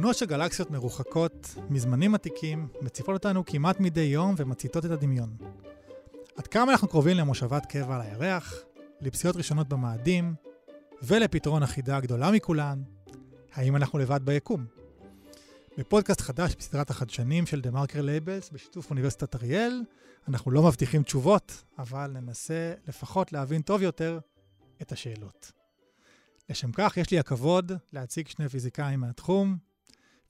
תמונות של גלקסיות מרוחקות, מזמנים עתיקים, מציפות אותנו כמעט מדי יום ומציתות את הדמיון. עד כמה אנחנו קרובים למושבת קבע על הירח, לפסיעות ראשונות במאדים, ולפתרון החידה הגדולה מכולן, האם אנחנו לבד ביקום? בפודקאסט חדש בסדרת החדשנים של דה מרקר לייבלס בשיתוף אוניברסיטת אריאל, אנחנו לא מבטיחים תשובות, אבל ננסה לפחות להבין טוב יותר את השאלות. לשם כך, יש לי הכבוד להציג שני פיזיקאים מהתחום,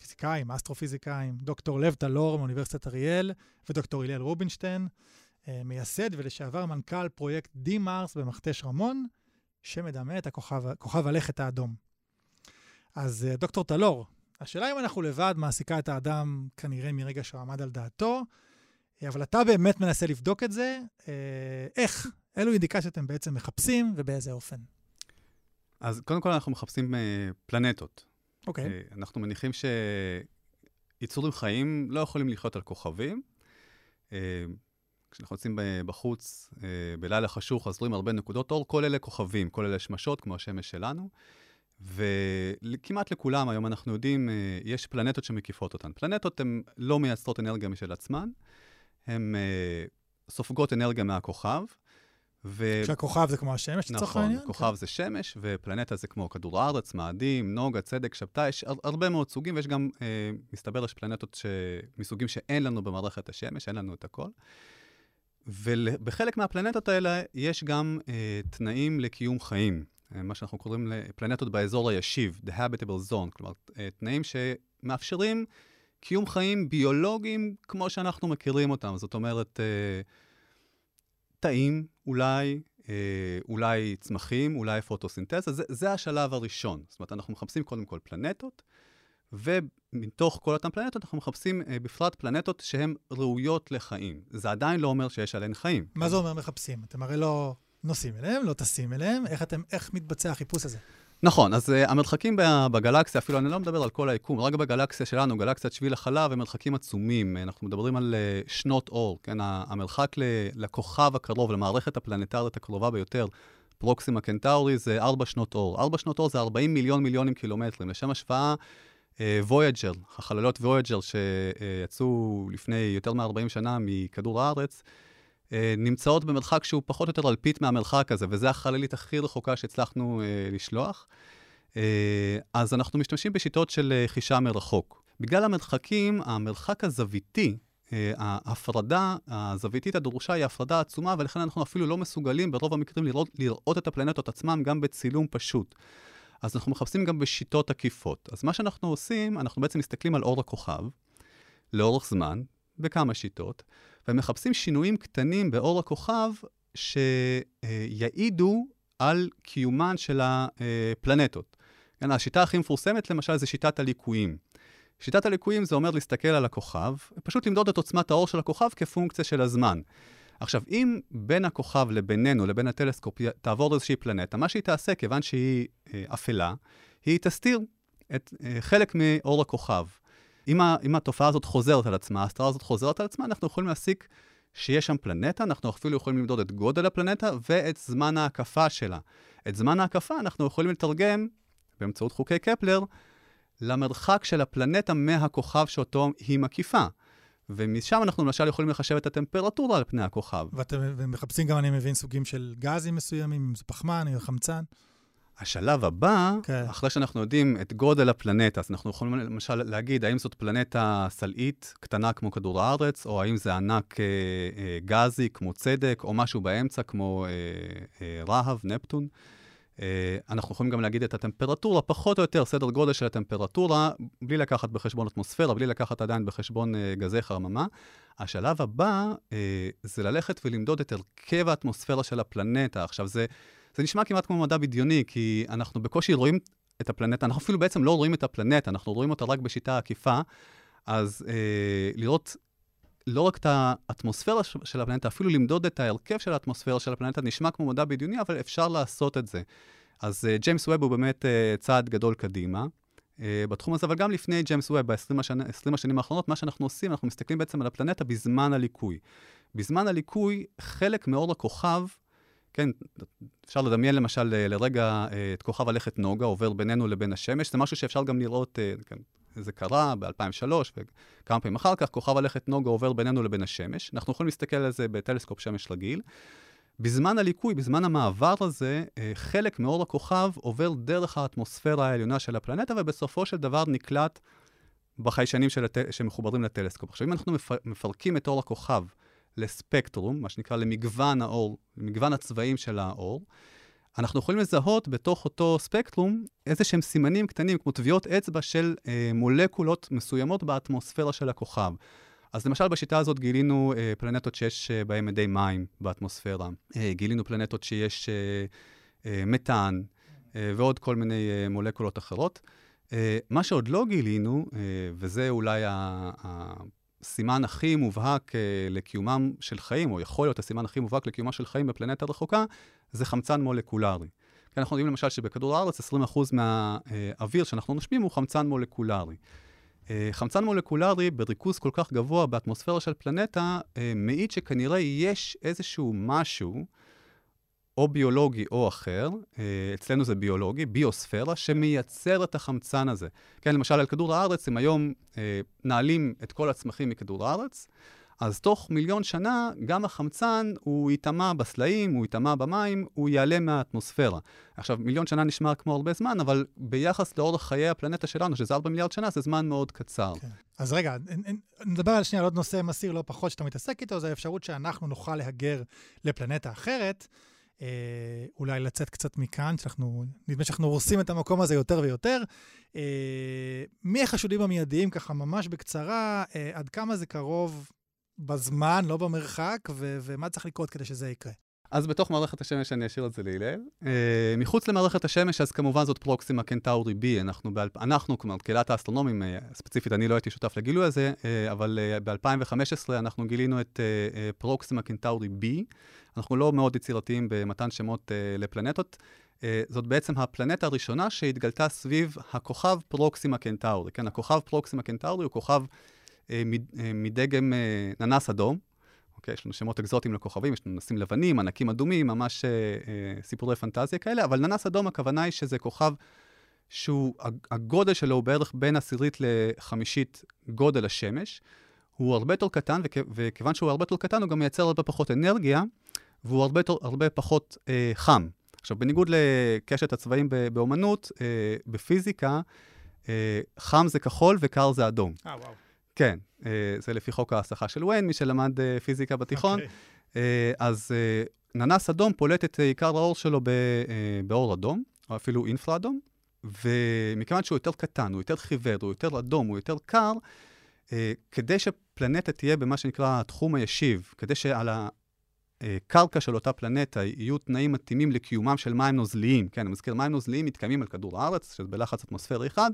פיזיקאים, אסטרופיזיקאים, דוקטור לב טלור מאוניברסיטת אריאל ודוקטור הלל רובינשטיין, אה, מייסד ולשעבר מנכ"ל פרויקט די-מרס במכתש רמון, שמדמה את הכוכב, כוכב הלכת האדום. אז אה, דוקטור טלור, השאלה אם אנחנו לבד מעסיקה את האדם כנראה מרגע שהוא עמד על דעתו, אה, אבל אתה באמת מנסה לבדוק את זה, איך, אילו אינדיקציות אתם בעצם מחפשים ובאיזה אופן. אז קודם כל אנחנו מחפשים פלנטות. אוקיי. Okay. Uh, אנחנו מניחים שיצורים חיים לא יכולים לחיות על כוכבים. Uh, כשאנחנו יוצאים בחוץ, uh, בלילה חשוך, אז רואים הרבה נקודות אור, כל אלה כוכבים, כל אלה שמשות, כמו השמש שלנו. וכמעט לכולם, היום אנחנו יודעים, יש פלנטות שמקיפות אותן. פלנטות הן לא מייצרות אנרגיה משל עצמן, הן סופגות אנרגיה מהכוכב, ו... שהכוכב זה כמו השמש, לצורך נכון, העניין? נכון, כוכב כן. זה שמש, ופלנטה זה כמו כדור הארץ, מאדים, נוגה, צדק, שבתאי, יש הרבה מאוד סוגים, ויש גם, אה, מסתבר, יש פלנטות ש... מסוגים שאין לנו במערכת השמש, אין לנו את הכל. ובחלק מהפלנטות האלה יש גם אה, תנאים לקיום חיים, אה, מה שאנחנו קוראים פלנטות באזור הישיב, The Habitable Zone, כלומר, אה, תנאים שמאפשרים קיום חיים ביולוגיים כמו שאנחנו מכירים אותם. זאת אומרת, אה, תאים, אולי, אה, אולי צמחים, אולי פוטוסינתזה, זה, זה השלב הראשון. זאת אומרת, אנחנו מחפשים קודם כל פלנטות, ומתוך כל אותן פלנטות אנחנו מחפשים אה, בפרט פלנטות שהן ראויות לחיים. זה עדיין לא אומר שיש עליהן חיים. מה זה אומר מחפשים? אתם הרי לא נוסעים אליהם, לא טסים אליהם, איך, אתם, איך מתבצע החיפוש הזה? נכון, אז אה, המרחקים בגלקסיה, אפילו אני לא מדבר על כל היקום, רק בגלקסיה שלנו, גלקסיית שביל החלב, הם מרחקים עצומים. אנחנו מדברים על אה, שנות אור, כן? המרחק לכוכב הקרוב, למערכת הפלנטרית הקרובה ביותר, פרוקסימה קנטאורי, זה 4 שנות אור. 4 שנות אור זה 40 מיליון מיליונים קילומטרים. לשם השוואה, וויאג'ר, אה, החללות וויאג'ר שיצאו לפני יותר מ-40 שנה מכדור הארץ, אה, נמצאות במרחק שהוא פחות או יותר אלפית מהמרחק הזה, וזו החללית הכי רחוקה שהצלחנו אה, לשלוח. אה, אז אנחנו משתמשים בשיטות של אה, חישה מרחוק. בגלל המרחקים, המרחק הזוויתי, אה, ההפרדה הזוויתית הדרושה היא הפרדה עצומה, ולכן אנחנו אפילו לא מסוגלים ברוב המקרים לראות, לראות את הפלנטות עצמן גם בצילום פשוט. אז אנחנו מחפשים גם בשיטות עקיפות. אז מה שאנחנו עושים, אנחנו בעצם מסתכלים על אור הכוכב לאורך זמן, בכמה שיטות, ומחפשים שינויים קטנים באור הכוכב שיעידו על קיומן של הפלנטות. כן, השיטה הכי מפורסמת, למשל, זה שיטת הליקויים. שיטת הליקויים זה אומר להסתכל על הכוכב, פשוט למדוד את עוצמת האור של הכוכב כפונקציה של הזמן. עכשיו, אם בין הכוכב לבינינו, לבין הטלסקופ, תעבור איזושהי פלנטה, מה שהיא תעשה, כיוון שהיא אה, אפלה, היא תסתיר את אה, חלק מאור הכוכב. אם, ה, אם התופעה הזאת חוזרת על עצמה, ההסתרה הזאת חוזרת על עצמה, אנחנו יכולים להסיק שיש שם פלנטה, אנחנו אפילו יכולים למדוד את גודל הפלנטה ואת זמן ההקפה שלה. את זמן ההקפה אנחנו יכולים לתרגם, באמצעות חוקי קפלר, למרחק של הפלנטה מהכוכב שאותו היא מקיפה. ומשם אנחנו למשל יכולים לחשב את הטמפרטורה על פני הכוכב. ואתם מחפשים גם, אני מבין, סוגים של גזים מסוימים, אם זה פחמן, אם זה חמצן. השלב הבא. כן. אחרי שאנחנו יודעים את גודל הפלנטה, אז אנחנו יכולים למשל להגיד האם זאת פלנטה סלעית קטנה כמו כדור הארץ, או האם זה ענק אה, אה, גזי כמו צדק, או משהו באמצע כמו אה, אה, רהב, נפטון. אה, אנחנו יכולים גם להגיד את הטמפרטורה, פחות או יותר סדר גודל של הטמפרטורה, בלי לקחת בחשבון אטמוספירה, בלי לקחת עדיין בחשבון אה, גזי חרממה. השלב הבא אה, זה ללכת ולמדוד את הרכב האטמוספירה של הפלנטה. עכשיו, זה... זה נשמע כמעט כמו מדע בדיוני, כי אנחנו בקושי רואים את הפלנטה, אנחנו אפילו בעצם לא רואים את הפלנטה, אנחנו רואים אותה רק בשיטה עקיפה, אז אה, לראות לא רק את האטמוספירה של הפלנטה, אפילו למדוד את ההרכב של האטמוספירה של הפלנטה, נשמע כמו מדע בדיוני, אבל אפשר לעשות את זה. אז אה, ג'יימס ווב הוא באמת אה, צעד גדול קדימה. Uh, בתחום הזה, אבל גם לפני ג'יימס ווב, ב-20 השני, השנים האחרונות, מה שאנחנו עושים, אנחנו מסתכלים בעצם על הפלנטה בזמן הליקוי. בזמן הליקוי, חלק מאור הכוכב כן, אפשר לדמיין למשל לרגע אה, את כוכב הלכת נוגה עובר בינינו לבין השמש, זה משהו שאפשר גם לראות, אה, כן, זה קרה ב-2003 וכמה פעמים אחר כך, כוכב הלכת נוגה עובר בינינו לבין השמש. אנחנו יכולים להסתכל על זה בטלסקופ שמש רגיל. בזמן הליקוי, בזמן המעבר הזה, אה, חלק מאור הכוכב עובר דרך האטמוספירה העליונה של הפלנטה, ובסופו של דבר נקלט בחיישנים של. שמחוברים לטלסקופ. עכשיו, אם אנחנו מפרקים את אור הכוכב לספקטרום, מה שנקרא למגוון האור, למגוון הצבעים של האור, אנחנו יכולים לזהות בתוך אותו ספקטרום איזה שהם סימנים קטנים, כמו טביעות אצבע של אה, מולקולות מסוימות באטמוספירה של הכוכב. אז למשל בשיטה הזאת גילינו אה, פלנטות שיש אה, בהן מדי מים באטמוספירה, אה, גילינו פלנטות שיש אה, אה, מתאן אה, ועוד כל מיני אה, מולקולות אחרות. אה, מה שעוד לא גילינו, אה, וזה אולי הסימן הכי מובהק אה, לקיומם של חיים, או יכול להיות הסימן הכי מובהק לקיומם של חיים בפלנטה רחוקה, זה חמצן מולקולרי. כי אנחנו יודעים למשל שבכדור הארץ 20% מהאוויר שאנחנו נושמים הוא חמצן מולקולרי. חמצן מולקולרי בריכוז כל כך גבוה באטמוספירה של פלנטה, מעיד שכנראה יש איזשהו משהו או ביולוגי או אחר, אה, אצלנו זה ביולוגי, ביוספירה, שמייצר את החמצן הזה. כן, למשל על כדור הארץ, אם היום אה, נעלים את כל הצמחים מכדור הארץ, אז תוך מיליון שנה גם החמצן הוא ייטמע בסלעים, הוא ייטמע במים, הוא יעלה מהאטמוספירה. עכשיו, מיליון שנה נשמע כמו הרבה זמן, אבל ביחס לאורך חיי הפלנטה שלנו, שזה 4 מיליארד שנה, זה זמן מאוד קצר. כן. אז רגע, נדבר על שנייה על עוד נושא מסיר לא פחות שאתה מתעסק איתו, זה האפשרות שאנחנו נוכל להגר לפלנטה אחרת. אה, אולי לצאת קצת מכאן, שאנחנו, נדמה שאנחנו הורסים את המקום הזה יותר ויותר. אה, מי החשודים המיידיים, ככה ממש בקצרה, אה, עד כמה זה קרוב בזמן, לא במרחק, ו- ומה צריך לקרות כדי שזה יקרה? אז בתוך מערכת השמש אני אשאיר את זה להלל. Uh, מחוץ למערכת השמש, אז כמובן זאת פרוקסימה קנטאורי B. אנחנו, באל... אנחנו כלומר, קהילת האסטרונומים, uh, ספציפית, אני לא הייתי שותף לגילוי הזה, uh, אבל uh, ב-2015 אנחנו גילינו את uh, uh, פרוקסימה קנטאורי B. אנחנו לא מאוד יצירתיים במתן שמות uh, לפלנטות. Uh, זאת בעצם הפלנטה הראשונה שהתגלתה סביב הכוכב פרוקסימה קנטאורי. כן, הכוכב פרוקסימה קנטאורי הוא כוכב uh, מדגם uh, ננס אדום. אוקיי, יש לנו שמות אקזוטיים לכוכבים, יש לנו נסים לבנים, ענקים אדומים, ממש אה, אה, סיפורי פנטזיה כאלה, אבל ננס אדום, הכוונה היא שזה כוכב שהוא, הגודל שלו הוא בערך בין עשירית לחמישית גודל השמש. הוא הרבה יותר קטן, וכ- וכיוון שהוא הרבה יותר קטן, הוא גם מייצר הרבה פחות אנרגיה, והוא הרבה, הרבה פחות אה, חם. עכשיו, בניגוד לקשת הצבעים באומנות, אה, בפיזיקה, אה, חם זה כחול וקר זה אדום. אה, וואו. כן, אה, זה לפי חוק ההסחה של וויין, מי שלמד אה, פיזיקה בתיכון. Okay. אוקיי. אה, אז ננס אדום פולט את עיקר האור שלו באור אדום, או אפילו אינפרה אדום, ומכיוון שהוא יותר קטן, הוא יותר חיוור, הוא יותר אדום, הוא יותר קר, כדי שפלנטה תהיה במה שנקרא התחום הישיב, כדי שעל הקרקע של אותה פלנטה יהיו תנאים מתאימים לקיומם של מים נוזליים. כן, אני מזכיר, מים נוזליים מתקיימים על כדור הארץ, שזה בלחץ אטמוספרי אחד,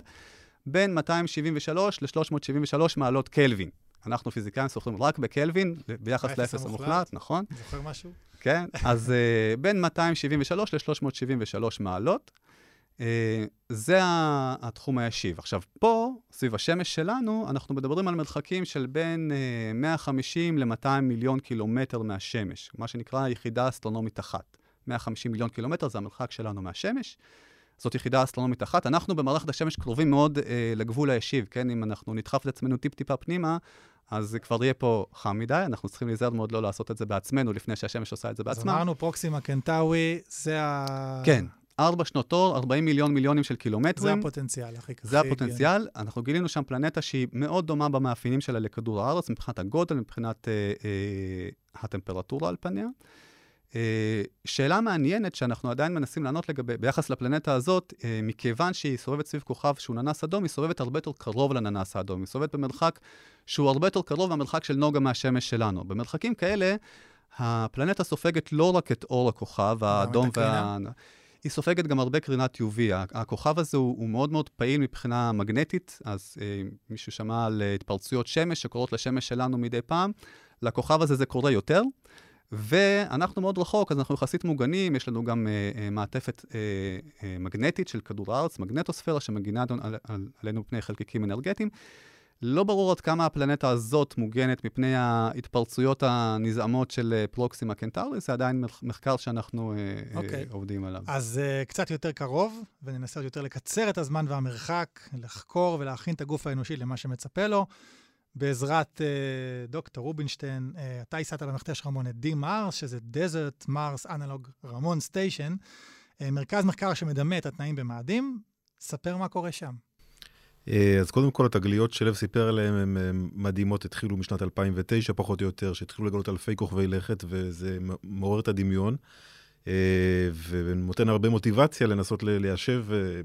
בין 273 ל-373 מעלות קלווין. אנחנו פיזיקאים סוחרים רק בקלווין, ביחס לאפס המוחלט, נכון? זוכר משהו? כן, אז uh, בין 273 ל-373 מעלות. Uh, זה התחום הישיב. עכשיו, פה, סביב השמש שלנו, אנחנו מדברים על מרחקים של בין uh, 150 ל-200 מיליון קילומטר מהשמש, מה שנקרא יחידה אסטרונומית אחת. 150 מיליון קילומטר זה המרחק שלנו מהשמש. זאת יחידה אסטרונומית אחת. אנחנו במערכת השמש קרובים מאוד אה, לגבול הישיב, כן? אם אנחנו נדחף את עצמנו טיפ-טיפה פנימה, אז זה כבר יהיה פה חם מדי, אנחנו צריכים להיזהר מאוד לא לעשות את זה בעצמנו לפני שהשמש עושה את זה בעצמה. אז אמרנו פרוקסימה קנטאווי, זה ה... כן. ארבע שנות אור, 40 מיליון מיליונים של קילומטרים. זה הפוטנציאל הכי זה הפוטנציאל. כן. אנחנו גילינו שם פלנטה שהיא מאוד דומה במאפיינים שלה לכדור הארץ, מבחינת הגודל, מבחינת אה, אה, הטמפרטורה על פניה. אה, שאלה מעניינת שאנחנו עדיין מנסים לענות לגבי, ביחס לפלנטה הזאת, אה, מכיוון שהיא סובבת סביב כוכב שהוא ננס אדום, היא סובבת הרבה יותר קרוב לננס האדום. היא סובבת במרחק שהוא הרבה יותר קרוב מהמרחק של נוגה מהשמש שלנו. במרחקים כאלה, הפלנטה סופגת לא רק את אור הכוכב, האדום וה... היא סופגת גם הרבה קרינת UV. הכוכב הזה הוא, הוא מאוד מאוד פעיל מבחינה מגנטית, אז אה, מישהו שמע על התפרצויות שמש שקורות לשמש שלנו מדי פעם. לכוכב הזה זה קורה יותר. ואנחנו מאוד רחוק, אז אנחנו יחסית מוגנים, יש לנו גם uh, uh, מעטפת uh, uh, מגנטית של כדור הארץ, מגנטוספירה, שמגינה על, על, עלינו פני חלקיקים אנרגטיים. לא ברור עד כמה הפלנטה הזאת מוגנת מפני ההתפרצויות הנזעמות של פרוקסימה קנטרליס, זה עדיין מחקר שאנחנו okay. אוקיי. עובדים עליו. אז uh, קצת יותר קרוב, וננסה יותר לקצר את הזמן והמרחק, לחקור ולהכין את הגוף האנושי למה שמצפה לו. בעזרת uh, דוקטור רובינשטיין, uh, אתה ייסדת במכתש רמון את D-Mars, שזה Desert Mars Analog רמון Station, uh, מרכז מחקר שמדמה את התנאים במאדים. ספר מה קורה שם. אז קודם כל, התגליות שלב סיפר עליהן הן מדהימות, התחילו משנת 2009 פחות או יותר, שהתחילו לגלות אלפי כוכבי לכת, וזה מעורר את הדמיון, ונותן הרבה מוטיבציה לנסות ליישב,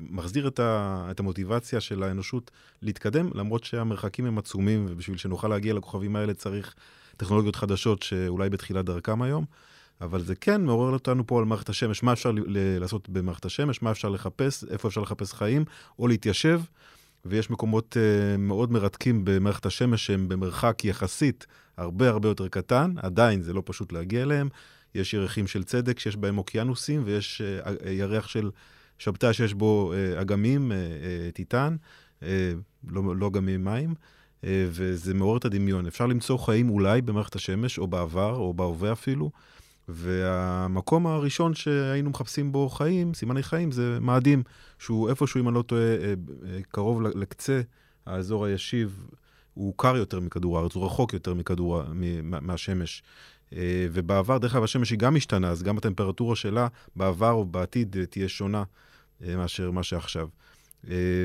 מחזיר את, את המוטיבציה של האנושות להתקדם, למרות שהמרחקים הם עצומים, ובשביל שנוכל להגיע לכוכבים האלה צריך טכנולוגיות חדשות שאולי בתחילת דרכם היום. אבל זה כן מעורר אותנו פה על מערכת השמש, מה אפשר לעשות במערכת השמש, מה אפשר לחפש, איפה אפשר לחפש חיים, או להתיישב. ויש מקומות uh, מאוד מרתקים במערכת השמש שהם במרחק יחסית הרבה הרבה יותר קטן, עדיין זה לא פשוט להגיע אליהם. יש ירחים של צדק שיש בהם אוקיינוסים, ויש uh, ירח של שבתאי שיש בו uh, אגמים, טיטן, לא, לא אגמים מים, וזה מעורר את הדמיון. אפשר למצוא חיים אולי במערכת השמש, או בעבר, או בהווה אפילו. והמקום הראשון שהיינו מחפשים בו חיים, סימני חיים, זה מאדים, שהוא איפשהו, אם אני לא טועה, אה, אה, קרוב לקצה האזור הישיב, הוא קר יותר מכדור הארץ, הוא רחוק יותר מכדור, מהשמש. אה, ובעבר, דרך אגב, השמש היא גם משתנה, אז גם הטמפרטורה שלה בעבר או בעתיד תהיה שונה מאשר מה שעכשיו.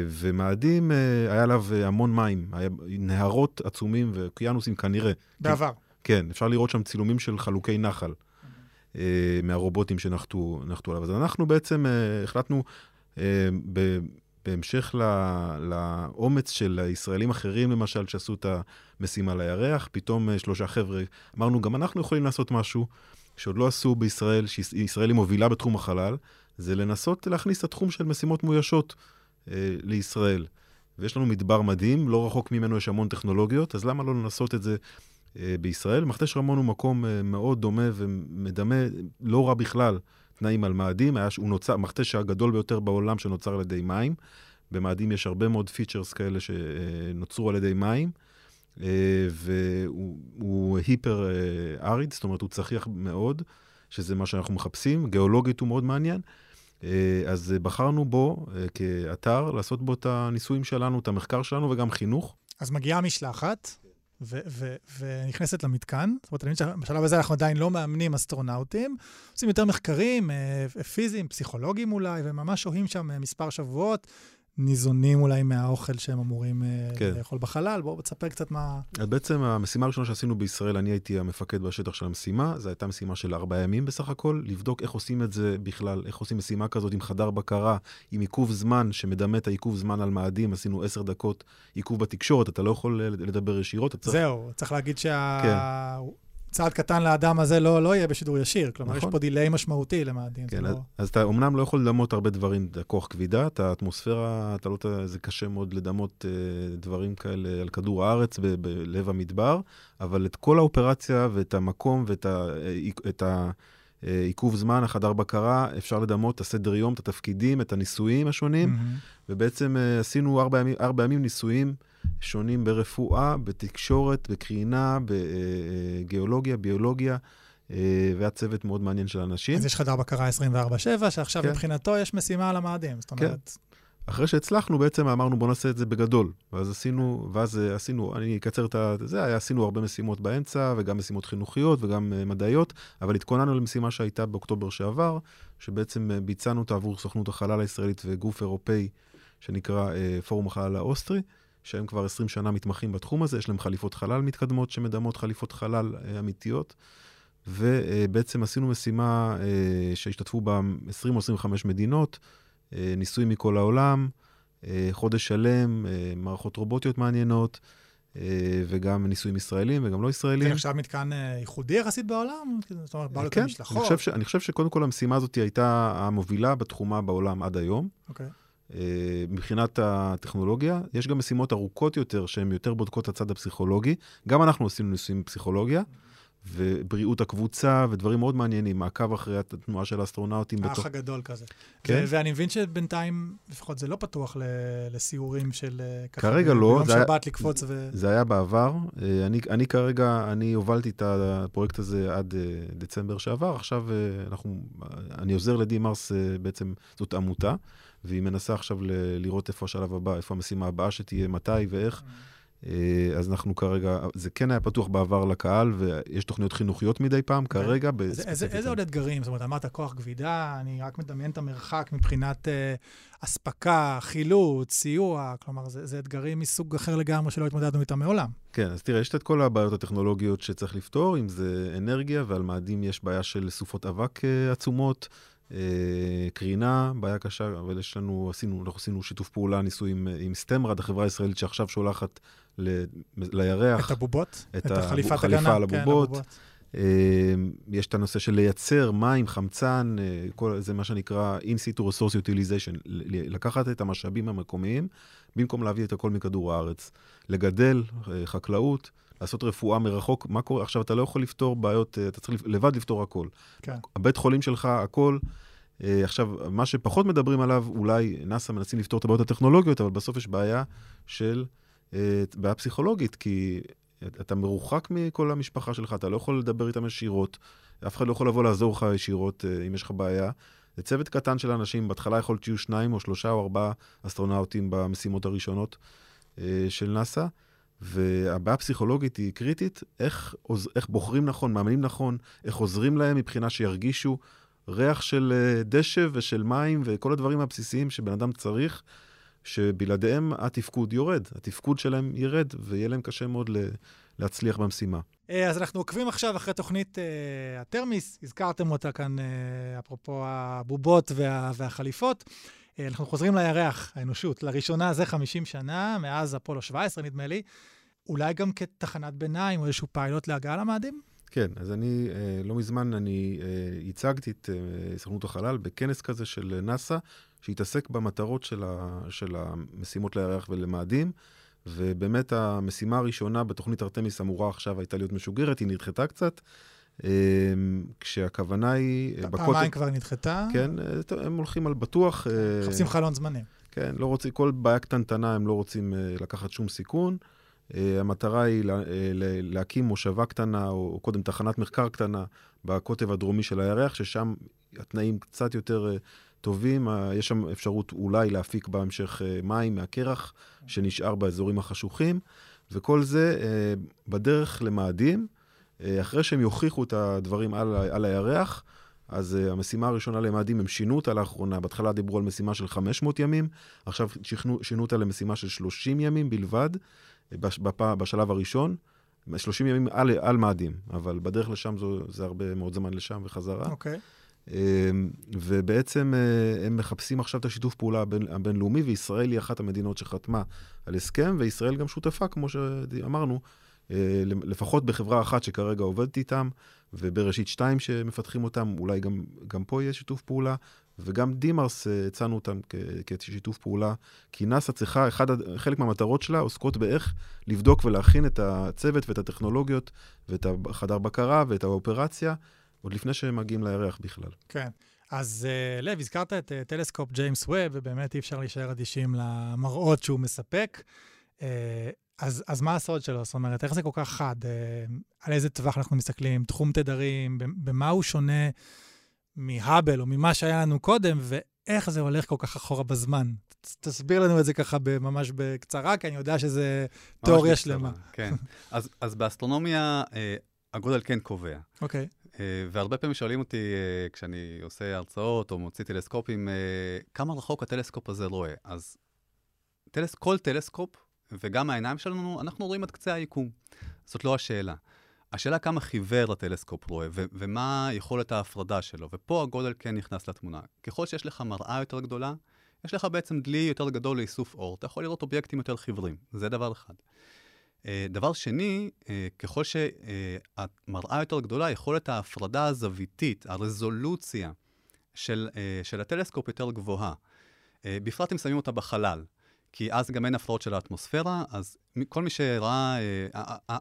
ומאדים, היה עליו המון מים, היה נהרות עצומים ואוקיינוסים כנראה. בעבר. כן, אפשר לראות שם צילומים של חלוקי נחל. אה, מהרובוטים שנחתו עליו. אז אנחנו בעצם אה, החלטנו, אה, בהמשך ל, לאומץ של הישראלים אחרים, למשל, שעשו את המשימה לירח, פתאום שלושה חבר'ה, אמרנו, גם אנחנו יכולים לעשות משהו שעוד לא עשו בישראל, שישראל היא מובילה בתחום החלל, זה לנסות להכניס את התחום של משימות מאוישות אה, לישראל. ויש לנו מדבר מדהים, לא רחוק ממנו יש המון טכנולוגיות, אז למה לא לנסות את זה אה, בישראל. מכתש רמון הוא מקום אה, מאוד דומה ומדמה, לא רע בכלל, תנאים על מאדים. היה, הוא נוצר, המכתש הגדול ביותר בעולם שנוצר על ידי מים. במאדים יש הרבה מאוד פיצ'רס כאלה שנוצרו על ידי מים. אה, והוא היפר אריד, זאת אומרת, הוא צחיח מאוד, שזה מה שאנחנו מחפשים. גיאולוגית הוא מאוד מעניין. אז בחרנו בו כאתר לעשות בו את הניסויים שלנו, את המחקר שלנו וגם חינוך. אז מגיעה משלחת, ונכנסת למתקן. זאת אומרת, אני מבין שבשלב הזה אנחנו עדיין לא מאמנים אסטרונאוטים, עושים יותר מחקרים אה, פיזיים, פסיכולוגיים אולי, וממש שוהים שם אה, מספר שבועות. ניזונים אולי מהאוכל שהם אמורים אה, כן. לאכול בחלל. בואו תספר קצת מה... אז בעצם המשימה הראשונה שעשינו בישראל, אני הייתי המפקד בשטח של המשימה, זו הייתה משימה של ארבעה ימים בסך הכל, לבדוק איך עושים את זה בכלל, איך עושים משימה כזאת עם חדר בקרה, עם עיכוב זמן שמדמה את העיכוב זמן על מאדים, עשינו עשר דקות עיכוב בתקשורת, אתה לא יכול לדבר ישירות. צריך... זהו, צריך להגיד שה... כן. צעד קטן לאדם הזה לא, לא יהיה בשידור ישיר. כלומר, נכון. יש פה דיליי משמעותי למאדים. כן, אז, לא... אז אתה אומנם לא יכול לדמות הרבה דברים, את הכוח כבידה, את האטמוספירה, אתה לא, זה קשה מאוד לדמות אה, דברים כאלה על כדור הארץ, ב, בלב המדבר, אבל את כל האופרציה ואת המקום ואת ה, את ה, אה, עיכוב זמן, החדר בקרה, אפשר לדמות את הסדר יום, את התפקידים, את הניסויים השונים, mm-hmm. ובעצם אה, עשינו ארבע ימים, ארבע ימים ניסויים. שונים ברפואה, בתקשורת, בקרינה, בגיאולוגיה, ביולוגיה. אה, והיה צוות מאוד מעניין של אנשים. אז יש חדר בקרה 24/7, שעכשיו כן. מבחינתו יש משימה על המאדים, זאת אומרת... כן. אחרי שהצלחנו, בעצם אמרנו, בוא נעשה את זה בגדול. ואז עשינו, ואז עשינו, אני אקצר את זה, עשינו הרבה משימות באמצע, וגם משימות חינוכיות וגם uh, מדעיות, אבל התכוננו למשימה שהייתה באוקטובר שעבר, שבעצם ביצענו אותה עבור סוכנות החלל הישראלית וגוף אירופאי שנקרא פורום החלל האוסטרי. שהם כבר 20 שנה מתמחים בתחום הזה, יש להם חליפות חלל מתקדמות שמדמות חליפות חלל אה, אמיתיות. ובעצם עשינו משימה אה, שהשתתפו בה 20 או 25 מדינות, אה, ניסויים מכל העולם, חודש שלם, מערכות רובוטיות מעניינות. וגם ניסויים ישראלים וגם לא ישראלים. זה נחשב מתקן ייחודי יחסית בעולם? זאת אומרת, באו לכאן משלחות? אני חושב, אני חושב שקודם כל המשימה הזאת הייתה המובילה בתחומה בעולם עד היום. אוקיי. Okay. אה, מבחינת הטכנולוגיה. יש גם משימות ארוכות יותר שהן יותר בודקות את הצד הפסיכולוגי. גם אנחנו עשינו ניסויים בפסיכולוגיה, ובריאות הקבוצה, ודברים מאוד מעניינים, מעקב אחרי התנועה של האסטרונאוטים. האח בתוך... הגדול כזה. כן. ואני מבין שבינתיים, לפחות זה לא פתוח לסיורים של... אה, כרגע לא. ביום שבת היה... לקפוץ ו... זה היה בעבר. אה, אני, אני כרגע, אני הובלתי את הפרויקט הזה עד דצמבר שעבר, עכשיו אנחנו, אני עוזר לדימארס, בעצם זאת עמותה, והיא מנסה עכשיו ל- לראות איפה השלב הבא, איפה המשימה הבאה שתהיה, מתי ואיך. Mm-hmm. אה, אז אנחנו כרגע, זה כן היה פתוח בעבר לקהל, ויש תוכניות חינוכיות מדי פעם, okay. אוקיי. כרגע. איזה, איזה, איזה עוד אתגרים? זאת אומרת, אמרת כוח גבידה, אני רק מדמיין את המרחק מבחינת uh, אספקה, חילוץ, סיוע, כלומר, זה, זה אתגרים מסוג אחר לגמרי שלא התמודדנו איתם מעולם. כן, אז תראה, יש את כל הבעיות הטכנולוגיות שצריך לפתור, אם זה אנרגיה, ועל מאדים יש בעיה של סופות אבק uh, עצומות. אה, קרינה, בעיה קשה, אבל יש לנו, עשינו, אנחנו עשינו שיתוף פעולה, ניסוי עם, עם סטמרד, החברה הישראלית שעכשיו שולחת ל, לירח. את הבובות? את, את החליפת החליפה על כן, הבובות. כן. יש את הנושא של לייצר מים, חמצן, אה, כל, זה מה שנקרא In-Situ Resource Utilization, לקחת את המשאבים המקומיים, במקום להביא את הכל מכדור הארץ. לגדל חקלאות, לעשות רפואה מרחוק, מה קורה? עכשיו, אתה לא יכול לפתור בעיות, אתה צריך לבד לפתור הכל. כן. הבית חולים שלך, הכל. אה, עכשיו, מה שפחות מדברים עליו, אולי נאס"א מנסים לפתור את הבעיות הטכנולוגיות, אבל בסוף יש בעיה של, אה, בעיה פסיכולוגית, כי אתה מרוחק מכל המשפחה שלך, אתה לא יכול לדבר איתם ישירות, אף אחד לא יכול לבוא לעזור לך ישירות אה, אם יש לך בעיה. זה צוות קטן של אנשים, בהתחלה יכול להיות שיהיו שניים או שלושה או ארבעה אסטרונאוטים במשימות הראשונות של נאס"א. והבעיה הפסיכולוגית היא קריטית, איך, איך בוחרים נכון, מאמנים נכון, איך עוזרים להם מבחינה שירגישו ריח של אה, דשא ושל מים וכל הדברים הבסיסיים שבן אדם צריך, שבלעדיהם התפקוד יורד, התפקוד שלהם ירד, ויהיה להם קשה מאוד להצליח במשימה. אה, אז אנחנו עוקבים עכשיו אחרי תוכנית uh, הטרמיס, הזכרתם אותה כאן, uh, אפרופו הבובות וה, והחליפות. Uh, אנחנו חוזרים לירח, האנושות, לראשונה זה 50 שנה, מאז אפולו 17 נדמה לי. אולי גם כתחנת ביניים או איזשהו פיילוט להגעה למאדים? כן, אז אני, אה, לא מזמן אני אה, הצגתי את אה, סוכנות החלל בכנס כזה של נאס"א, שהתעסק במטרות של, ה, של המשימות לירח ולמאדים, ובאמת המשימה הראשונה בתוכנית ארתמיס אמורה עכשיו הייתה להיות משוגרת, היא נדחתה קצת. כשהכוונה היא... פעמיים בקוטב... כבר נדחתה? כן, הם הולכים על בטוח. מחפשים חלון זמנים. כן, לא רוצים, כל בעיה קטנטנה הם לא רוצים לקחת שום סיכון. המטרה היא לה, להקים מושבה קטנה, או, קודם תחנת מחקר קטנה, בקוטב הדרומי של הירח, ששם התנאים קצת יותר טובים. יש שם אפשרות אולי להפיק בהמשך מים מהקרח שנשאר באזורים החשוכים, וכל זה בדרך למאדים. Uh, אחרי שהם יוכיחו את הדברים על, על הירח, אז uh, המשימה הראשונה למאדים, הם שינו אותה לאחרונה. בהתחלה דיברו על משימה של 500 ימים, עכשיו שינו, שינו אותה למשימה של 30 ימים בלבד. בפ... בשלב הראשון, 30 ימים על, על מאדים, אבל בדרך לשם זו, זה הרבה מאוד זמן לשם וחזרה. אוקיי. Okay. אמ, ובעצם אה, הם מחפשים עכשיו את השיתוף פעולה הבין, הבינלאומי, וישראל היא אחת המדינות שחתמה על הסכם, וישראל גם שותפה, כמו שאמרנו, אה, לפחות בחברה אחת שכרגע עובדת איתם, ובראשית שתיים שמפתחים אותם, אולי גם, גם פה יהיה שיתוף פעולה, וגם דימארס, אה, הצענו אותם כשיתוף פעולה, כי נאס"א צריכה, אחד, חלק מהמטרות שלה עוסקות באיך לבדוק ולהכין את הצוות ואת הטכנולוגיות ואת החדר בקרה ואת האופרציה, עוד לפני שהם מגיעים לירח בכלל. כן. אז אה, לב, הזכרת את אה, טלסקופ ג'יימס ווב, ובאמת אי אפשר להישאר אדישים למראות שהוא מספק. Uh, אז, אז מה הסוד שלו? זאת אומרת, איך זה כל כך חד? Uh, על איזה טווח אנחנו מסתכלים? תחום תדרים? במה הוא שונה מהאבל או ממה שהיה לנו קודם, ואיך זה הולך כל כך אחורה בזמן. תסביר לנו את זה ככה ממש בקצרה, כי אני יודע שזה תיאוריה שלמה. כן. אז, אז באסטרונומיה אה, הגודל כן קובע. אוקיי. Okay. אה, והרבה פעמים שואלים אותי, אה, כשאני עושה הרצאות או מוציא טלסקופים, אה, כמה רחוק הטלסקופ הזה רואה. אז טלס, כל טלסקופ, וגם העיניים שלנו, אנחנו רואים עד קצה היקום. זאת לא השאלה. השאלה כמה חיוור הטלסקופ רואה, ו- ומה יכולת ההפרדה שלו, ופה הגודל כן נכנס לתמונה. ככל שיש לך מראה יותר גדולה, יש לך בעצם דלי יותר גדול לאיסוף אור, אתה יכול לראות אובייקטים יותר חיוורים, זה דבר אחד. Uh, דבר שני, uh, ככל שהמראה יותר גדולה, יכולת ההפרדה הזוויתית, הרזולוציה של, uh, של הטלסקופ יותר גבוהה. בפרט אם שמים אותה בחלל. כי אז גם אין הפרעות של האטמוספירה, אז כל מי שראה,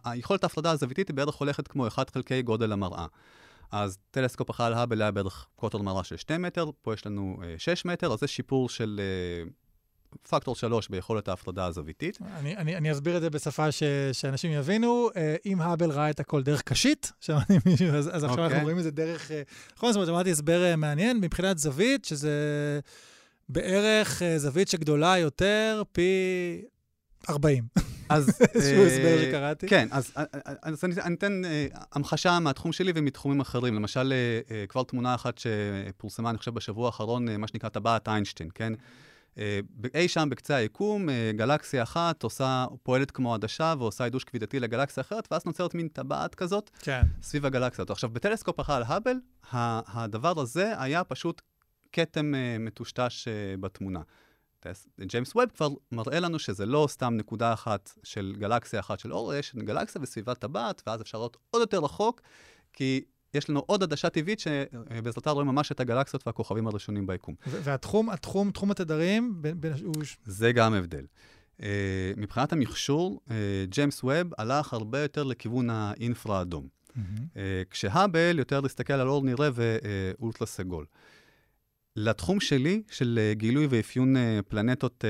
היכולת ההפרדה הזוויתית היא בערך הולכת כמו 1 חלקי גודל המראה. אז טלסקופ החלל האבל היה בערך קוטר מראה של 2 מטר, פה יש לנו 6 מטר, אז זה שיפור של פקטור 3 ביכולת ההפרדה הזוויתית. אני, אני, אני אסביר את זה בשפה ש, שאנשים יבינו. אה, אם האבל ראה את הכל דרך קשית, אז, אז עכשיו okay. אנחנו אוקיי. רואים את זה דרך... אה, נכון, זאת אומרת, אמרתי הסבר אה, מעניין מבחינת זווית, שזה בערך זווית שגדולה יותר פי 40. אז... איזשהו הסבר שקראתי. כן, אז, אז אני, אני אתן המחשה מהתחום שלי ומתחומים אחרים. למשל, כבר תמונה אחת שפורסמה, אני חושב, בשבוע האחרון, מה שנקרא טבעת איינשטיין, כן? אה, אי שם בקצה היקום, אה, גלקסיה אחת עושה, פועלת כמו עדשה ועושה עידוש כבידתי לגלקסיה אחרת, ואז נוצרת מין טבעת כזאת כן. סביב הגלקסיה. עכשיו, בטלסקופ החלל האבל, הדבר הזה היה פשוט כתם uh, מטושטש uh, בתמונה. ג'יימס ווב כבר מראה לנו שזה לא סתם נקודה אחת של גלקסיה אחת של אור, יש גלקסיה בסביבת טבעת, ואז אפשר לראות עוד יותר רחוק, כי יש לנו עוד עדשה טבעית שבעזרתה רואים ממש את הגלקסיות והכוכבים הראשונים ביקום. והתחום, התחום, תחום התדרים, בין. זה גם הבדל. Uh, מבחינת המכשור, uh, ג'יימס ווב הלך הרבה יותר לכיוון האינפרה-אדום. Mm-hmm. Uh, כשהאבל יותר להסתכל על אור נראה ואולטרה סגול. לתחום שלי, של גילוי ואפיון פלנטות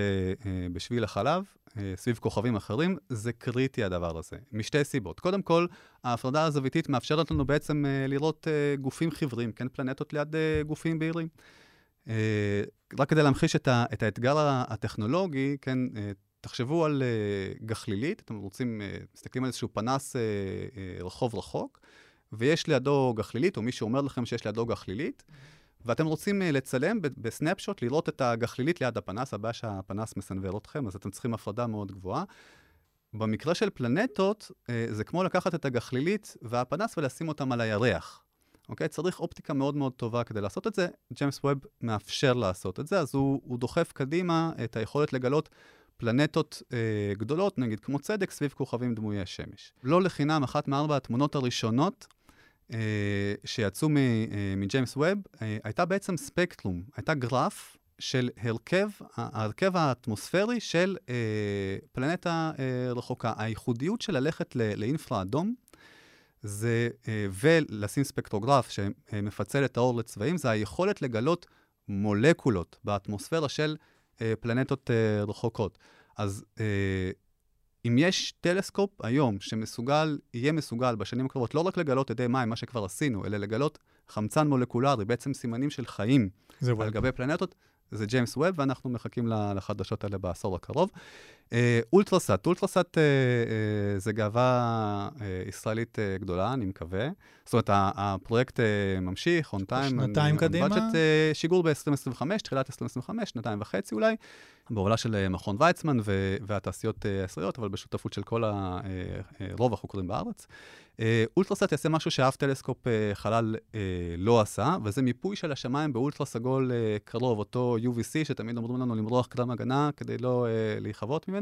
בשביל החלב, אה, סביב כוכבים אחרים, זה קריטי הדבר הזה, משתי סיבות. קודם כל, ההפרדה הזוויתית מאפשרת לנו בעצם לראות גופים חיוורים, כן, פלנטות ליד גופים בהירים. רק כדי להמחיש את, האתגר הטכנולוגי, כן, תחשבו על גחלילית, אתם רוצים, מסתכלים על איזשהו פנס רחוב רחוק, ויש לידו גחלילית, או מישהו אומר לכם שיש לידו גחלילית, mm-hmm. ואתם רוצים uh, לצלם בסנפשוט, לראות את הגחלילית ליד הפנס, הבעיה שהפנס מסנוור אתכם, אז אתם צריכים הפרדה מאוד גבוהה. במקרה של פלנטות, uh, זה כמו לקחת את הגחלילית והפנס ולשים אותם על הירח. אוקיי? צריך אופטיקה מאוד מאוד טובה כדי לעשות את זה. ג'יימס ווב מאפשר לעשות את זה, אז הוא, הוא דוחף קדימה את היכולת לגלות פלנטות אה, גדולות, נגיד כמו צדק, סביב כוכבים דמויי שמש. לא לחינם, אחת מארבע התמונות הראשונות אה, שיצאו אה, מג'יימס ווב, אה, הייתה בעצם ספקטרום, הייתה גרף של הרכב, ההרכב האטמוספרי של אה, פלנטה אה, רחוקה. הייחודיות של ללכת לאינפרה אדום, זה, אה, ולשים ספקטרוגרף שמפצל את האור לצבעים, זה היכולת לגלות מולקולות באטמוספירה של אה, פלנטות אה, רחוקות. אז אה, אם יש טלסקופ היום שמסוגל, יהיה מסוגל בשנים הקרובות לא רק לגלות אדי מים, מה שכבר עשינו, אלא לגלות חמצן מולקולרי, בעצם סימנים של חיים על גבי פלנטות, זה ג'יימס ווב, ואנחנו מחכים לחדשות האלה בעשור הקרוב. אה, אולטרסאט, אולטרסאט אה, אה, זה גאווה ישראלית גדולה, אני מקווה. זאת אומרת, הפרויקט ממשיך, און טיים. שנתיים קדימה? בדג'ט שיגור ב-2025, תחילת 2025, שנתיים וחצי אולי, בהובלה של מכון ויצמן והתעשיות הישראליות, אבל בשותפות של כל ה... רוב החוקרים בארץ. אולטרסאט יעשה משהו שאף טלסקופ חלל לא עשה, וזה מיפוי של השמיים באולטרה סגול קרוב, אותו UVC, שתמיד אומרים לנו למרוח קדם הגנה כדי לא להיכבות ממנו.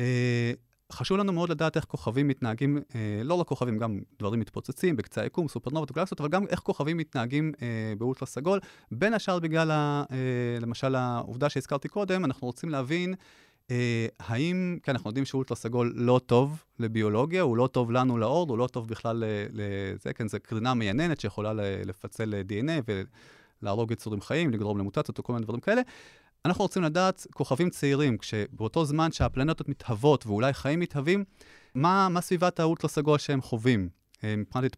אה, חשוב לנו מאוד לדעת איך כוכבים מתנהגים, אה, לא רק כוכבים, גם דברים מתפוצצים בקצה היקום, סופרנובות וגלקסיות, אבל גם איך כוכבים מתנהגים אה, באולטרה סגול. בין השאר בגלל, ה, למשל, העובדה שהזכרתי קודם, אנחנו רוצים להבין אה, האם, כן, אנחנו יודעים שאולטרה סגול לא טוב לביולוגיה, הוא לא טוב לנו לאורד, הוא לא טוב בכלל לזה, כן, זו קרינה מייננת שיכולה לפצל DNA ולהרוג יצורים חיים, לגרום למוטציות וכל מיני דברים כאלה. אנחנו רוצים לדעת, כוכבים צעירים, כשבאותו זמן שהפלנטות מתהוות ואולי חיים מתהווים, מה, מה סביבת האולטרה סגול שהם חווים? אה, מבחינת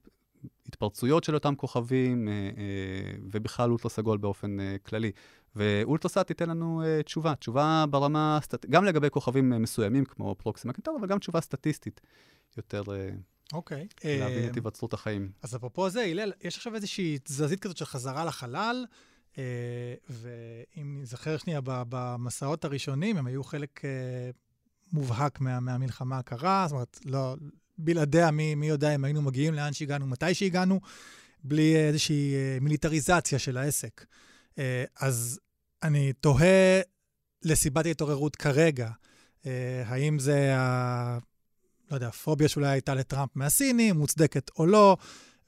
התפרצויות של אותם כוכבים, אה, אה, ובכלל אולטרה סגול באופן כללי. ואולטרסאט תיתן לנו תשובה, תשובה ברמה. גם לגבי כוכבים מסוימים כמו פרוקסימה קנטור, אבל גם תשובה סטטיסטית יותר... אוקיי. Okay. להבין את היווצרות החיים. אז אפרופו זה, הלל, יש עכשיו איזושהי תזזית כזאת של חזרה לחלל. אה, ואם נזכר שנייה, במסעות הראשונים, הם היו חלק אה, מובהק מה, מהמלחמה הקרה, זאת אומרת, לא, בלעדיה, מי, מי יודע אם היינו מגיעים לאן שהגענו, מתי שהגענו, בלי איזושהי אה, מיליטריזציה של העסק. אז אני תוהה לסיבת ההתעוררות כרגע, האם זה, ה, לא יודע, הפוביה שאולי הייתה לטראמפ מהסינים, מוצדקת או לא,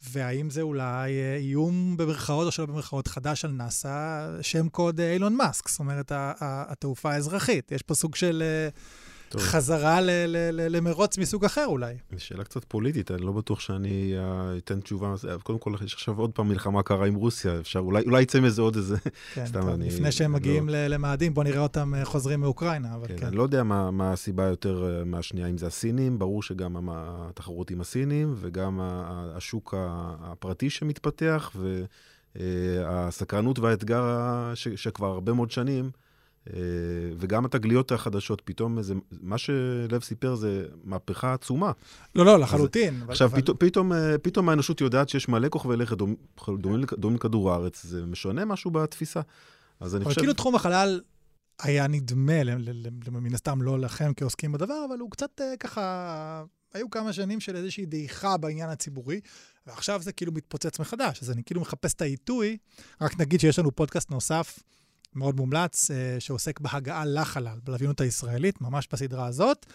והאם זה אולי אה, איום במרכאות או שלא במרכאות חדש על נאסא, שם קוד אה, אילון מאסק, זאת אומרת, התעופה האזרחית. יש פה סוג של... טוב. חזרה ל- ל- ל- למרוץ מסוג אחר אולי. זו שאלה קצת פוליטית, אני לא בטוח שאני uh, אתן תשובה. קודם כל, יש עכשיו עוד פעם מלחמה קרה עם רוסיה, אפשר, אולי, אולי יצא מזה עוד איזה... כן, סתם, טוב, אני... לפני שהם מגיעים לא... למאדים, בוא נראה אותם אה, חוזרים מאוקראינה, כן. כן. אני לא יודע מה, מה הסיבה יותר אה, מהשנייה, אם זה הסינים, ברור שגם התחרות עם הסינים, וגם השוק הפרטי שמתפתח, והסקרנות והאתגר ש, שכבר הרבה מאוד שנים, אה, וגם התגליות החדשות, פתאום זה, מה שלב סיפר זה מהפכה עצומה. לא, לא, לחלוטין. אז, אבל, עכשיו, אבל... פתאום, פתאום, אה, פתאום האנושות יודעת שיש מלא כוכבי לכת דומים דומ, לכדור הארץ, זה משנה משהו בתפיסה. אז אני חושב... אבל כאילו תחום החלל היה נדמה, מן הסתם לא לכם כעוסקים בדבר, אבל הוא קצת אה, ככה, היו כמה שנים של איזושהי דעיכה בעניין הציבורי, ועכשיו זה כאילו מתפוצץ מחדש, אז אני כאילו מחפש את העיתוי. רק נגיד שיש לנו פודקאסט נוסף. מאוד מומלץ, אה, שעוסק בהגעה לחלל, בלווינות הישראלית, ממש בסדרה הזאת.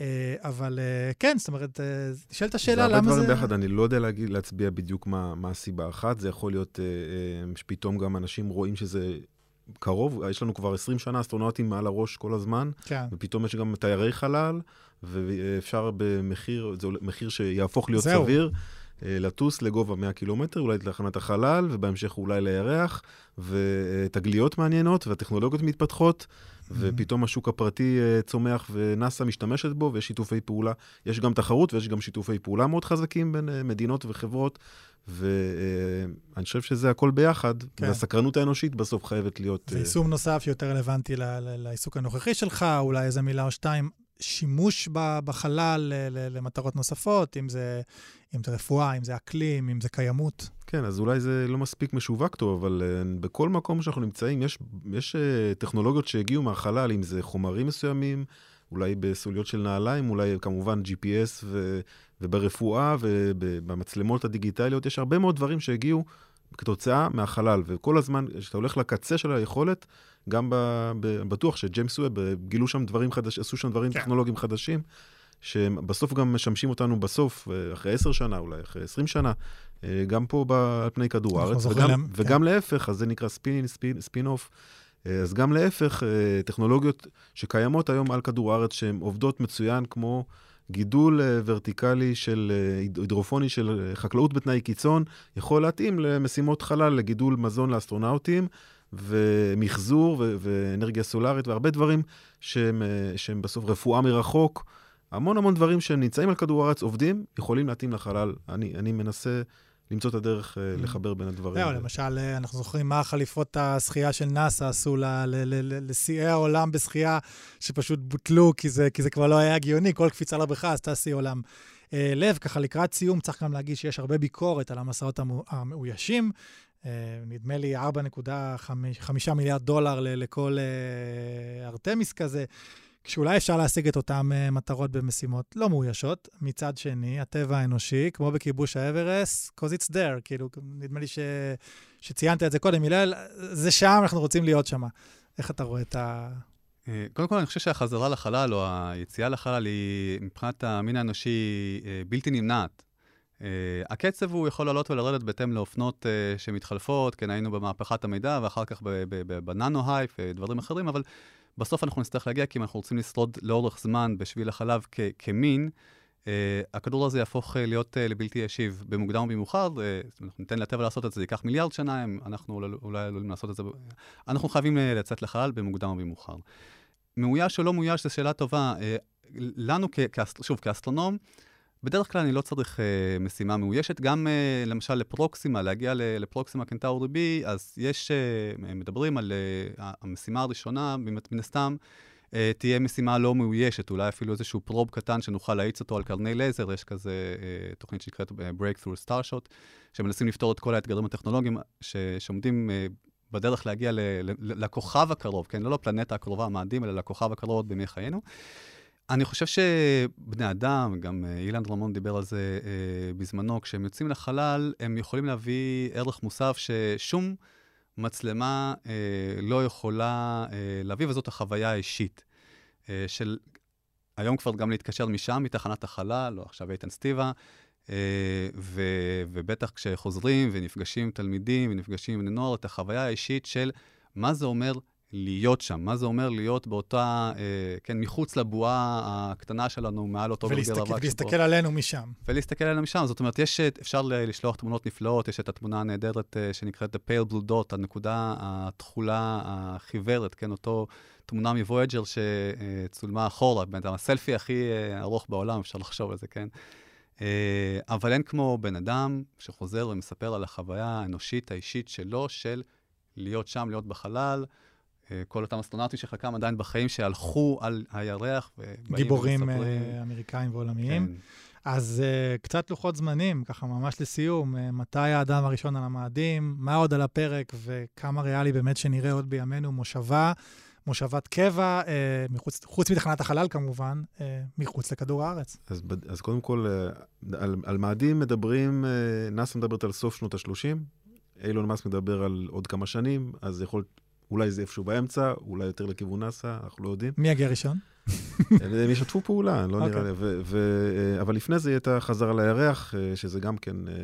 אה, אבל אה, כן, זאת אומרת, נשאלת השאלה למה זה... זה הרבה דברים ביחד, אני לא יודע להגיד, להצביע בדיוק מה, מה הסיבה אחת. זה יכול להיות שפתאום גם אנשים רואים שזה קרוב. יש לנו כבר 20 שנה אסטרונאוטים מעל הראש כל הזמן, כן. ופתאום יש גם תיירי חלל, ואפשר במחיר, זה מחיר שיהפוך להיות זהו. סביר. אה, לטוס לגובה 100 קילומטר, אולי לתחנת החלל, ובהמשך אולי לירח, ותגליות מעניינות, והטכנולוגיות מתפתחות, mm-hmm. ופתאום השוק הפרטי אה, צומח ונאס"א משתמשת בו, ויש שיתופי פעולה. יש גם תחרות ויש גם שיתופי פעולה מאוד חזקים בין אה, מדינות וחברות, ואני חושב שזה הכל ביחד, כן. והסקרנות האנושית בסוף חייבת להיות... ויישום נוסף שיותר רלוונטי לעיסוק הנוכחי שלך, אולי איזה מילה או שתיים שימוש בחלל למטרות נוספות, אם זה, אם זה רפואה, אם זה אקלים, אם זה קיימות. כן, אז אולי זה לא מספיק משווק טוב, אבל uh, בכל מקום שאנחנו נמצאים, יש, יש uh, טכנולוגיות שהגיעו מהחלל, אם זה חומרים מסוימים, אולי בסוליות של נעליים, אולי כמובן GPS ו, וברפואה ובמצלמות הדיגיטליות, יש הרבה מאוד דברים שהגיעו כתוצאה מהחלל, וכל הזמן, כשאתה הולך לקצה של היכולת, גם ב, ב, בטוח שג'יימס ווב גילו שם דברים חדשים, עשו שם דברים כן. טכנולוגיים חדשים, שבסוף גם משמשים אותנו בסוף, אה, אחרי עשר שנה אולי, אחרי עשרים שנה, אה, גם פה על פני כדור הארץ, וגם, להם, וגם כן. להפך, אז זה נקרא spin, spin, spin off. אה, אז גם להפך, טכנולוגיות שקיימות היום על כדור הארץ, שהן עובדות מצוין, כמו גידול ורטיקלי של הידרופוני של חקלאות בתנאי קיצון, יכול להתאים למשימות חלל, לגידול מזון לאסטרונאוטים. ומחזור ו- ואנרגיה סולארית והרבה דברים שהם, אה, שהם בסוף רפואה מרחוק. המון המון דברים שנמצאים על כדור הארץ עובדים, יכולים להתאים לחלל. אני, אני מנסה למצוא את הדרך אה, mm. לחבר בין הדברים. זהו, למשל, אה, אנחנו זוכרים מה חליפות השחייה של נאס"א עשו לשיאי העולם בשחייה, שפשוט בוטלו, כי זה, כבר לא היה הגיוני, כל קפיצה לבריכה עשתה שיא עולם. לב, ככה לקראת סיום, צריך גם להגיד שיש הרבה ביקורת על המסעות המאוישים. אה, נדמה לי 4.5 מיליארד דולר לכל אה, ארתמיס כזה, כשאולי אפשר להשיג את אותן אה, מטרות במשימות לא מאוישות. מצד שני, הטבע האנושי, כמו בכיבוש האברסט, cause it's there, כאילו, נדמה לי ש... שציינת את זה קודם, הלל, זה שם, אנחנו רוצים להיות שם. איך אתה רואה את ה... קודם כל, אני חושב שהחזרה לחלל, או היציאה לחלל, היא מבחינת המין האנושי בלתי נמנעת. הקצב הוא יכול לעלות ולרדת בהתאם לאופנות שמתחלפות, כן, היינו במהפכת המידע, ואחר כך בננו-הייפ ודברים אחרים, אבל בסוף אנחנו נצטרך להגיע, כי אם אנחנו רוצים לשרוד לאורך זמן בשביל החלב כ- כמין, uh, הכדור הזה יהפוך uh, להיות uh, לבלתי ישיב במוקדם או במאוחר, uh, אנחנו ניתן לטבע לעשות את זה, ייקח מיליארד שנה, אנחנו אולי עלולים לעשות את זה, אנחנו חייבים uh, לצאת לחלל במוקדם או במאוחר. מאויש או לא מאויש זו שאלה טובה. Uh, לנו, כ- כ- שוב, כאסטרונום, בדרך כלל אני לא צריך uh, משימה מאוישת. גם uh, למשל לפרוקסימה, להגיע לפרוקסימה קנטאורי בי, אז יש, uh, מדברים על uh, המשימה הראשונה, מן הסתם, uh, תהיה משימה לא מאוישת, אולי אפילו איזשהו פרוב קטן שנוכל להאיץ אותו על קרני לייזר, יש כזה uh, תוכנית שנקראת Breakthrough Starshot, שמנסים לפתור את כל האתגרים הטכנולוגיים שעומדים uh, בדרך להגיע ל- ל- לכוכב הקרוב, כן? לא לפלנטה הקרובה, המאדים, אלא לכוכב הקרוב בימי חיינו. אני חושב שבני אדם, גם אה, אילן רמון דיבר על זה אה, בזמנו, כשהם יוצאים לחלל, הם יכולים להביא ערך מוסף ששום מצלמה אה, לא יכולה אה, להביא, וזאת החוויה האישית. אה, של היום כבר גם להתקשר משם, מתחנת החלל, או עכשיו איתן סטיבה, ו, ובטח כשחוזרים ונפגשים תלמידים ונפגשים עם בני נוער, את החוויה האישית של מה זה אומר להיות שם, מה זה אומר להיות באותה, אה, כן, מחוץ לבועה הקטנה שלנו, מעל אותו גלגל רווק. ולהסתכל עלינו משם. ולהסתכל עלינו משם, זאת אומרת, יש, אפשר לשלוח תמונות נפלאות, יש את התמונה הנהדרת אה, שנקראת The Pale Blue Dot, הנקודה התכולה החיוורת, כן, אותו תמונה מוויג'ר שצולמה אחורה, באמת, הסלפי הכי אה, ארוך בעולם, אפשר לחשוב על זה, כן? אה, אבל אין כמו בן אדם שחוזר ומספר על החוויה האנושית, האישית שלו, של להיות שם, להיות בחלל. אה, כל אותם אסטרונאוטים שחלקם עדיין בחיים, שהלכו על הירח ובאים גיבורים ומספרים. גיבורים אמריקאים ועולמיים. כן. אז uh, קצת לוחות זמנים, ככה ממש לסיום, uh, מתי האדם הראשון על המאדים, מה עוד על הפרק וכמה ריאלי באמת שנראה עוד בימינו מושבה, מושבת קבע, uh, מחוץ, חוץ מתחנת החלל כמובן, uh, מחוץ לכדור הארץ. אז, אז קודם כל, uh, על, על מאדים מדברים, uh, נאס"א מדברת על סוף שנות ה-30, אילון מאסק מדבר על עוד כמה שנים, אז יכול אולי זה איפשהו באמצע, אולי יותר לכיוון נאסא, אנחנו לא יודעים. מי יגיע ראשון? הם ישתפו פעולה, לא נראה אוקיי. לי. אבל לפני זה הייתה חזרה לירח, אה, שזה גם כן אה,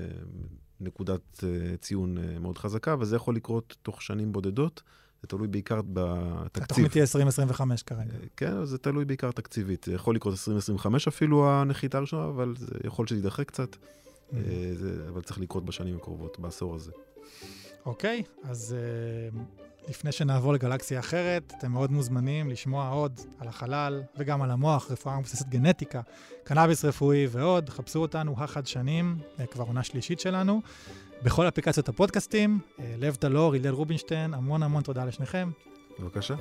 נקודת אה, ציון מאוד חזקה, וזה יכול לקרות תוך שנים בודדות. זה תלוי בעיקר בתקציב. התוכנית תהיה 2025 כרגע. כן, זה תלוי בעיקר תקציבית. זה יכול לקרות 2025 אפילו, הנחיתה הראשונה, אבל זה יכול שזה יידחה קצת. Mm-hmm. אבל צריך לקרות בשנים הקרובות, בעשור הזה. אוקיי, אז לפני שנעבור לגלקסיה אחרת, אתם מאוד מוזמנים לשמוע עוד על החלל וגם על המוח, רפואה מבוססת גנטיקה, קנאביס רפואי ועוד. חפשו אותנו החדשנים, כבר עונה שלישית שלנו, בכל אפליקציות הפודקאסטים. אה, לב טלור, הלל רובינשטיין, המון המון תודה לשניכם. בבקשה.